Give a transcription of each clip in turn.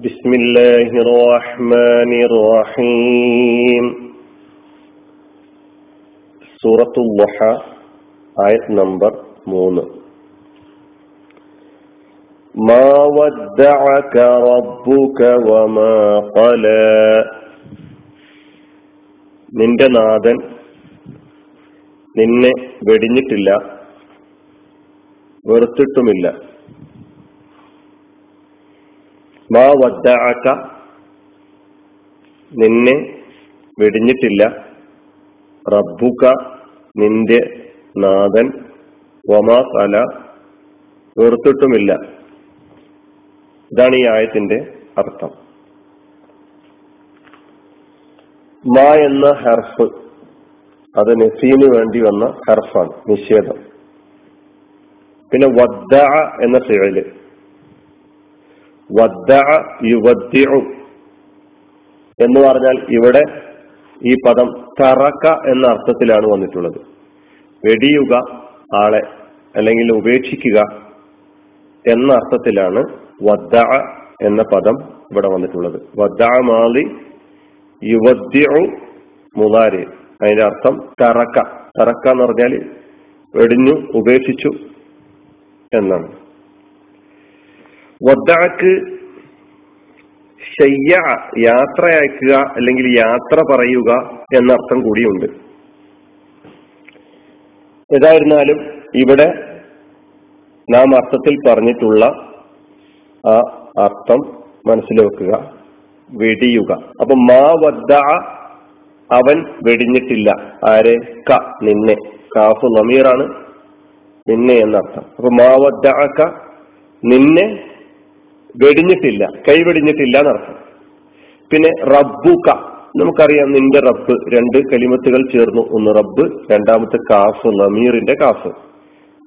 بسم الله الرحمن الرحيم سورة الضحى آية نمبر മൂന്ന് ما ودعك ربك وما قلى നിന്റെ നാഥൻ നിന്നെ വെടിഞ്ഞിട്ടില്ല വെറുത്തിട്ടുമില്ല നിന്നെ വെടിഞ്ഞിട്ടില്ല. റബ്ബുക നിന്റെ നാഥൻ. വമാ കല ഓർത്തിട്ടുമില്ല ഇതാണ് ഈ ആയത്തിന്റെ അർത്ഥം. മാ എന്ന ഹർഫ് അത് നസീന് വേണ്ടി വന്ന ഹർഫാണ് നിഷേധം. പിന്നെ വദ്ദ എന്ന ഫിഴൽ എന്ന് പറഞ്ഞാൽ ഇവിടെ ഈ പദം തറക്ക എന്ന അർത്ഥത്തിലാണ് വന്നിട്ടുള്ളത്. വെടിയുക ആളെ അല്ലെങ്കിൽ ഉപേക്ഷിക്കുക എന്ന അർത്ഥത്തിലാണ് വദ്ദ എന്ന പദം ഇവിടെ വന്നിട്ടുള്ളത്. വദ്ദ മാലി യുവദ്യു മുതാരി അതിന്റെ അർത്ഥം തറക്ക. തറക്ക എന്ന് പറഞ്ഞാൽ വെടിഞ്ഞു ഉപേക്ഷിച്ചു എന്നാണ്. വദ്ദാക്ക് ശയ്യ യാത്രയക്കുക അല്ലെങ്കിൽ യാത്ര പറയുക എന്നർത്ഥം കൂടിയുണ്ട്. ഏതായിരുന്നാലും ഇവിടെ നാം അർത്ഥത്തിൽ പറഞ്ഞിട്ടുള്ള ആ അർത്ഥം മനസ്സിലാക്കുക വെടിയുക. അപ്പൊ മാ വദ്ദ അവൻ വെടിഞ്ഞിട്ടില്ല. ആരെ? ക നിന്നെ. കാഫു നമീറാണ് നിന്നെ എന്നർത്ഥം. അപ്പൊ മാ വദ്ദ നിന്നെ വെടിഞ്ഞിട്ടില്ല കൈവെടിഞ്ഞിട്ടില്ല എന്നർത്ഥം. പിന്നെ റബ്ബുക നമുക്കറിയാം നിന്റെ റബ്ബ് രണ്ട് കലിമത്തുകൾ ചേർന്നു. ഒന്ന് റബ്ബ് രണ്ടാമത്തെ കാഫ് നമീറിന്റെ കാഫ്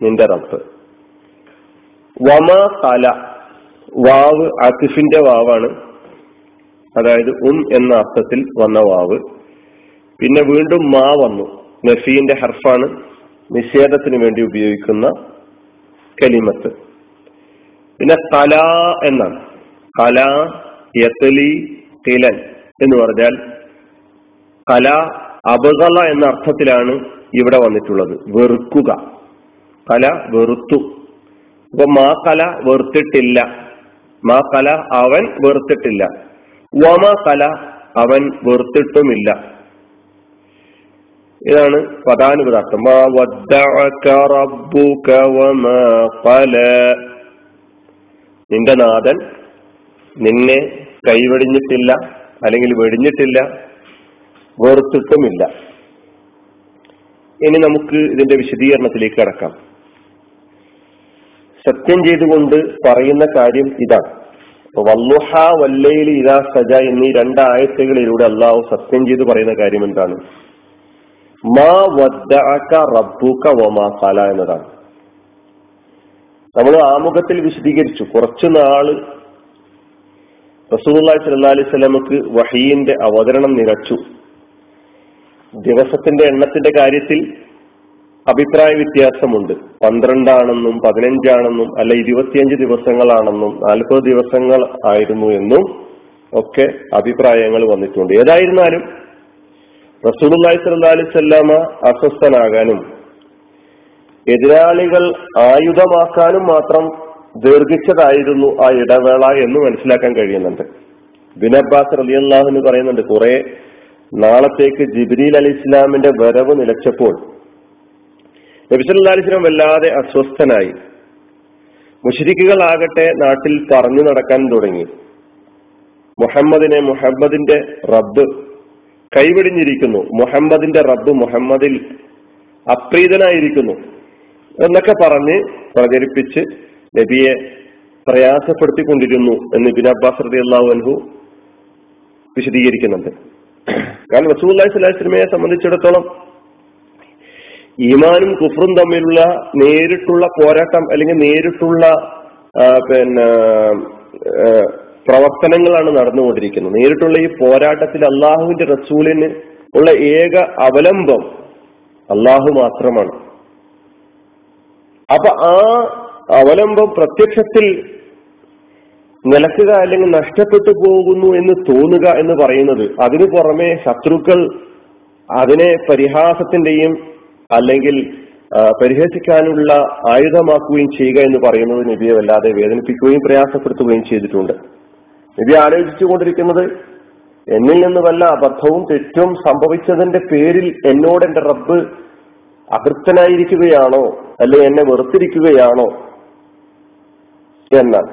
നിന്റെ റബ്ബ്. വമ തല വാവ് അസിഫിന്റെ വാവാണ്. അതായത് ഉം എന്ന അർത്ഥത്തിൽ വന്ന വാവ്. പിന്നെ വീണ്ടും മാ വന്നു നഫീന്റെ ഹർഫാണ് നിഷേധത്തിന് വേണ്ടി ഉപയോഗിക്കുന്ന കലിമത്ത്. പിന്നെ കല എന്നാണ്. കല യത്തലി തിലൻ എന്ന് പറഞ്ഞാൽ കല അപകല എന്ന അർത്ഥത്തിലാണ് ഇവിടെ വന്നിട്ടുള്ളത്. വെറുക്കുക. കല വെറുത്തു. അപ്പൊ മാ കല വെറുത്തിട്ടില്ല. മാ കല അവൻ വെറുത്തിട്ടില്ല. വമ കല അവൻ വെറുത്തിട്ടുമില്ല. ഇതാണ് പദാനുപദാർത്ഥം മാ വദ്ദഅക റബ്ബുക വമാ ഖല നിന്റെ നാഥൻ നിന്നെ കൈവെടിഞ്ഞിട്ടില്ല അല്ലെങ്കിൽ വെടിഞ്ഞിട്ടില്ല വെറുത്തിട്ടുമില്ല. ഇനി നമുക്ക് ഇതിന്റെ വിശദീകരണത്തിലേക്ക് കടക്കാം. സത്യം ചെയ്തുകൊണ്ട് പറയുന്ന കാര്യം ഇതാണ്. വല്ലുഹ വല്ലയിൽ ഇതാ സജ എന്നീ രണ്ടാഴ്ചകളിലൂടെ അള്ളാഹു സത്യം ചെയ്ത് പറയുന്ന കാര്യം എന്താണ്? മാ വദ്ദഅക റബ്ബുക വമാ ഖാല എന്നതാണ്. നമ്മൾ ആമുഖത്തിൽ വിശദീകരിച്ചു. കുറച്ചു നാൾ റസൂല്ലായി സല്ലാ അലൈഹി സ്വലമക്ക് വഹീന്റെ അവതരണം നിരച്ചു ദിവസത്തിന്റെ എണ്ണത്തിന്റെ കാര്യത്തിൽ അഭിപ്രായ വ്യത്യാസമുണ്ട്. പന്ത്രണ്ടാണെന്നും പതിനഞ്ചാണെന്നും അല്ല ഇരുപത്തിയഞ്ച് ദിവസങ്ങളാണെന്നും നാൽപ്പത് ദിവസങ്ങൾ ആയിരുന്നു എന്നും ഒക്കെ അഭിപ്രായങ്ങൾ വന്നിട്ടുണ്ട്. ഏതായിരുന്നാലും റസൂലുള്ളാഹി സ്വല്ലല്ലാഹി അലൈഹി വസല്ലമ അസ്വസ്ഥനാകാനും എതിരാളികൾ ആയുധമാക്കാനും മാത്രം ദീർഘിച്ചതായിരുന്നു ആ ഇടവേള എന്ന് മനസ്സിലാക്കാൻ കഴിയുന്നുണ്ട്. ബിൻ അബ്ബാസ് റലിയല്ലാഹു എന്ന് പറയുന്നുണ്ട് കുറെ നാളത്തേക്ക് ജിബ്രീൽ അലി ഇസ്ലാമിന്റെ വരവ് നിലച്ചപ്പോൾ നബിസല്ലാ അലിസ്ലാം വല്ലാതെ അസ്വസ്ഥനായി. മുഷരിക്കുകളാകട്ടെ നാട്ടിൽ പറഞ്ഞു നടക്കാൻ തുടങ്ങി. മുഹമ്മദിനെ മുഹമ്മദിന്റെ റബ്ബ് കൈവിടിഞ്ഞിരിക്കുന്നു. മുഹമ്മദിന്റെ റബ്ബ് മുഹമ്മദിൽ അപ്രീതനായിരിക്കുന്നു. എന്നൊക്കെ പറഞ്ഞ് പ്രചരിപ്പിച്ച് നബിയെ പ്രയാസപ്പെടുത്തിക്കൊണ്ടിരുന്നു എന്ന് ഇബിൻ അബ്ബാസ് റതി അള്ളാഹു അൻഹു വിശദീകരിക്കുന്നുണ്ട്. കാരണം റസൂല്ലാഹി സ്വലാഹി സ്വലമയെ സംബന്ധിച്ചിടത്തോളം ഈമാനും കുഫറും തമ്മിലുള്ള നേരിട്ടുള്ള പോരാട്ടം അല്ലെങ്കിൽ നേരിട്ടുള്ള പിന്നെ പ്രവർത്തനങ്ങളാണ് നടന്നുകൊണ്ടിരിക്കുന്നത്. നേരിട്ടുള്ള ഈ പോരാട്ടത്തിൽ അള്ളാഹുവിന്റെ റസൂലിന് ഉള്ള ഏക അവലംബം അള്ളാഹു മാത്രമാണ്. അപ്പൊ ആ അവലംബം പ്രത്യക്ഷത്തിൽ നിലക്കുക അല്ലെങ്കിൽ നഷ്ടപ്പെട്ടു പോകുന്നു എന്ന് തോന്നുക എന്ന് പറയുന്നത് അതിനു പുറമെ ശത്രുക്കൾ അതിനെ പരിഹാസത്തിന്റെയും അല്ലെങ്കിൽ പരിഹസിക്കാനുള്ള ആയുധമാക്കുകയും ചെയ്യുക എന്ന് പറയുന്നത് നബിയെ വല്ലാതെ വേദനിപ്പിക്കുകയും പ്രയാസപ്പെടുത്തുകയും ചെയ്തിട്ടുണ്ട്. നബി ആലോചിച്ചുകൊണ്ടിരിക്കുന്നത് എന്നിൽ നിന്ന് വല്ല അബദ്ധവും തെറ്റും സംഭവിച്ചതിന്റെ പേരിൽ എന്നോട് എന്റെ റബ്ബ് അകൃത്തനായിരിക്കുകയാണോ അല്ലെ എന്നെ വെറുത്തിരിക്കുകയാണോ എന്നാണ്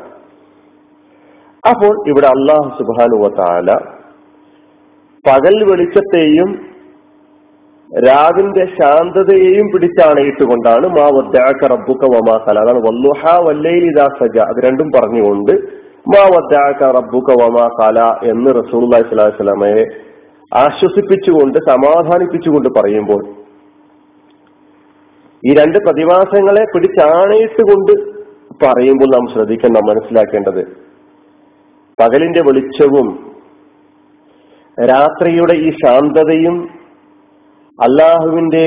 അപ്പോൾ ഇവിടെ അള്ളാഹു സുബാനുവ താല പകൽ വെളിച്ചത്തെയും രാവിന്റെ ശാന്തതയെയും പിടിച്ചാണയിട്ടുകൊണ്ടാണ് മാ വദ്ദാക്ക റബ്ബുക്ക വമാ അതാണ് വല്ലുഹ വല്ലയിലിദാ സജ. അത് രണ്ടും പറഞ്ഞുകൊണ്ട് മാ വദ്ദാക്ക റബ്ബുക്ക വമാ എന്ന് റസൂൽ സ്വലാഹു വസ്ലമയെ ആശ്വസിപ്പിച്ചുകൊണ്ട് സമാധാനിപ്പിച്ചുകൊണ്ട് പറയുമ്പോൾ ഈ രണ്ട് പ്രതിഭാസങ്ങളെ പിടിച്ചാണയിട്ടുകൊണ്ട് പറയുമ്പോൾ നാം ശ്രദ്ധിക്കേണ്ട മനസ്സിലാക്കേണ്ടത് പകലിന്റെ വെളിച്ചവും രാത്രിയുടെ ഈ ശാന്തതയും അള്ളാഹുവിന്റെ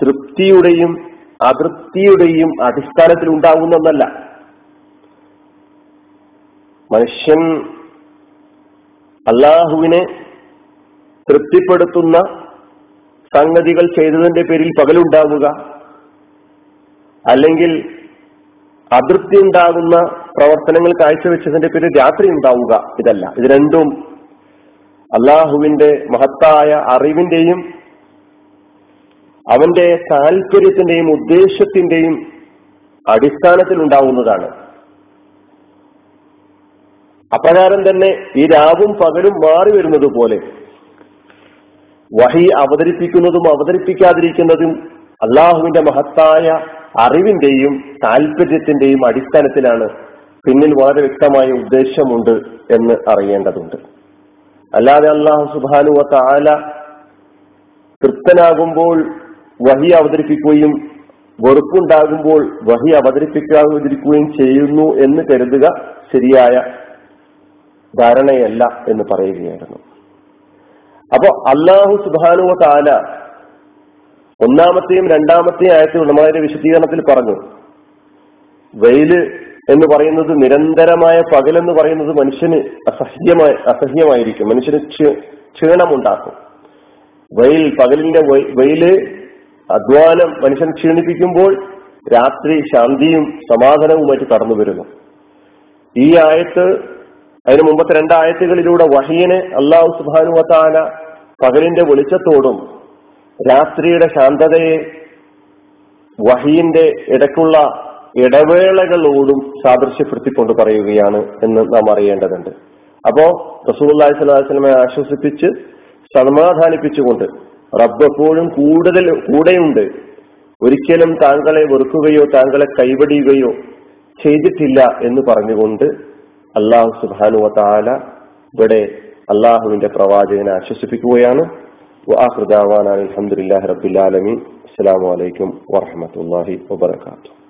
തൃപ്തിയുടെയും അതൃപ്തിയുടെയും അടിസ്ഥാനത്തിൽ ഉണ്ടാകുന്നതല്ല മനുഷ്യൻ അള്ളാഹുവിനെ തൃപ്തിപ്പെടുത്തുന്ന സംഗതികൾ ചെയ്തതിന്റെ പേരിൽ പകലുണ്ടാകുക അല്ലെങ്കിൽ അതൃപ്തി ഉണ്ടാകുന്ന പ്രവർത്തനങ്ങൾ കാഴ്ചവെച്ചതിന്റെ പേരിൽ രാത്രി ഉണ്ടാവുക ഇതല്ല. ഇത് രണ്ടും അള്ളാഹുവിന്റെ മഹത്തായ അറിവിന്റെയും അവന്റെ താല്പര്യത്തിന്റെയും ഉദ്ദേശത്തിന്റെയും അടിസ്ഥാനത്തിൽ ഉണ്ടാവുന്നതാണ്. അപ്രകാരം തന്നെ ഈ രാവും പകലും മാറി വരുന്നത് പോലെ വഹി അവതരിപ്പിക്കുന്നതും അവതരിപ്പിക്കാതിരിക്കുന്നതും അള്ളാഹുവിന്റെ മഹത്തായ അറിവിന്റെയും താല്പര്യത്തിന്റെയും അടിസ്ഥാനത്തിലാണ് പിന്നിൽ വളരെ വ്യക്തമായ ഉദ്ദേശമുണ്ട് എന്ന് അറിയേണ്ടതുണ്ട്. അല്ലാതെ അള്ളാഹു സുബാനുവ താല തൃപ്തനാകുമ്പോൾ വഹി അവതരിപ്പിക്കുകയും വെറുപ്പുണ്ടാകുമ്പോൾ വഹി അവതരിപ്പിക്കാതിരിക്കുകയും ചെയ്യുന്നു എന്ന് കരുതുക ശരിയായ ധാരണയല്ല എന്ന് പറയുകയായിരുന്നു. അപ്പോ അള്ളാഹു സുബാനുവ താല ഒന്നാമത്തെയും രണ്ടാമത്തെയും ആയത്തിൽ ഉടമയുടെ വിശദീകരണത്തിൽ പറഞ്ഞു. വെയിൽ എന്ന് പറയുന്നത് നിരന്തരമായ പകലെന്ന് പറയുന്നത് മനുഷ്യന് അസഹ്യമായി അസഹ്യമായിരിക്കും. മനുഷ്യന് ക്ഷീണമുണ്ടാക്കും. വെയിൽ പകലിന്റെ വെയിൽ അധ്വാനം മനുഷ്യൻ ക്ഷീണിപ്പിക്കുമ്പോൾ രാത്രി ശാന്തിയും സമാധാനവുമായിട്ട് കടന്നു വരുന്നു ഈ ആയത്ത് അതിന് മുമ്പത്തെ രണ്ടായത്തുകളിലൂടെ വഹീനെ അള്ളാഹു സുബാനുവത്താന പകലിന്റെ വെളിച്ചത്തോടും രാത്രിയുടെ ശാന്തതയെ വഹീന്റെ ഇടയ്ക്കുള്ള ഇടവേളകളോടും സാദൃശ്യപ്പെടുത്തിക്കൊണ്ട് പറയുകയാണ് എന്ന് നാം അറിയേണ്ടതുണ്ട്. അപ്പോ റസൂള്ളി സ്വലാസ്ലമെ ആശ്വസിപ്പിച്ച് സമാധാനിപ്പിച്ചുകൊണ്ട് റബ്ബ് എപ്പോഴും കൂടുതൽ കൂടെയുണ്ട്. ഒരിക്കലും താങ്കളെ വെറുക്കുകയോ താങ്കളെ കൈവടിയുകയോ ചെയ്തിട്ടില്ല എന്ന് പറഞ്ഞുകൊണ്ട് അള്ളാഹു സുബാനു വാല ഇവിടെ അള്ളാഹുവിന്റെ പ്രവാചകനെ ആശ്വസിപ്പിക്കുകയാണ്. അലഹമുല്ലാ റബിലാലമീൻ അസ്സാം വലൈക്കും വാഹമത്തല്ലാഹി വാത്തു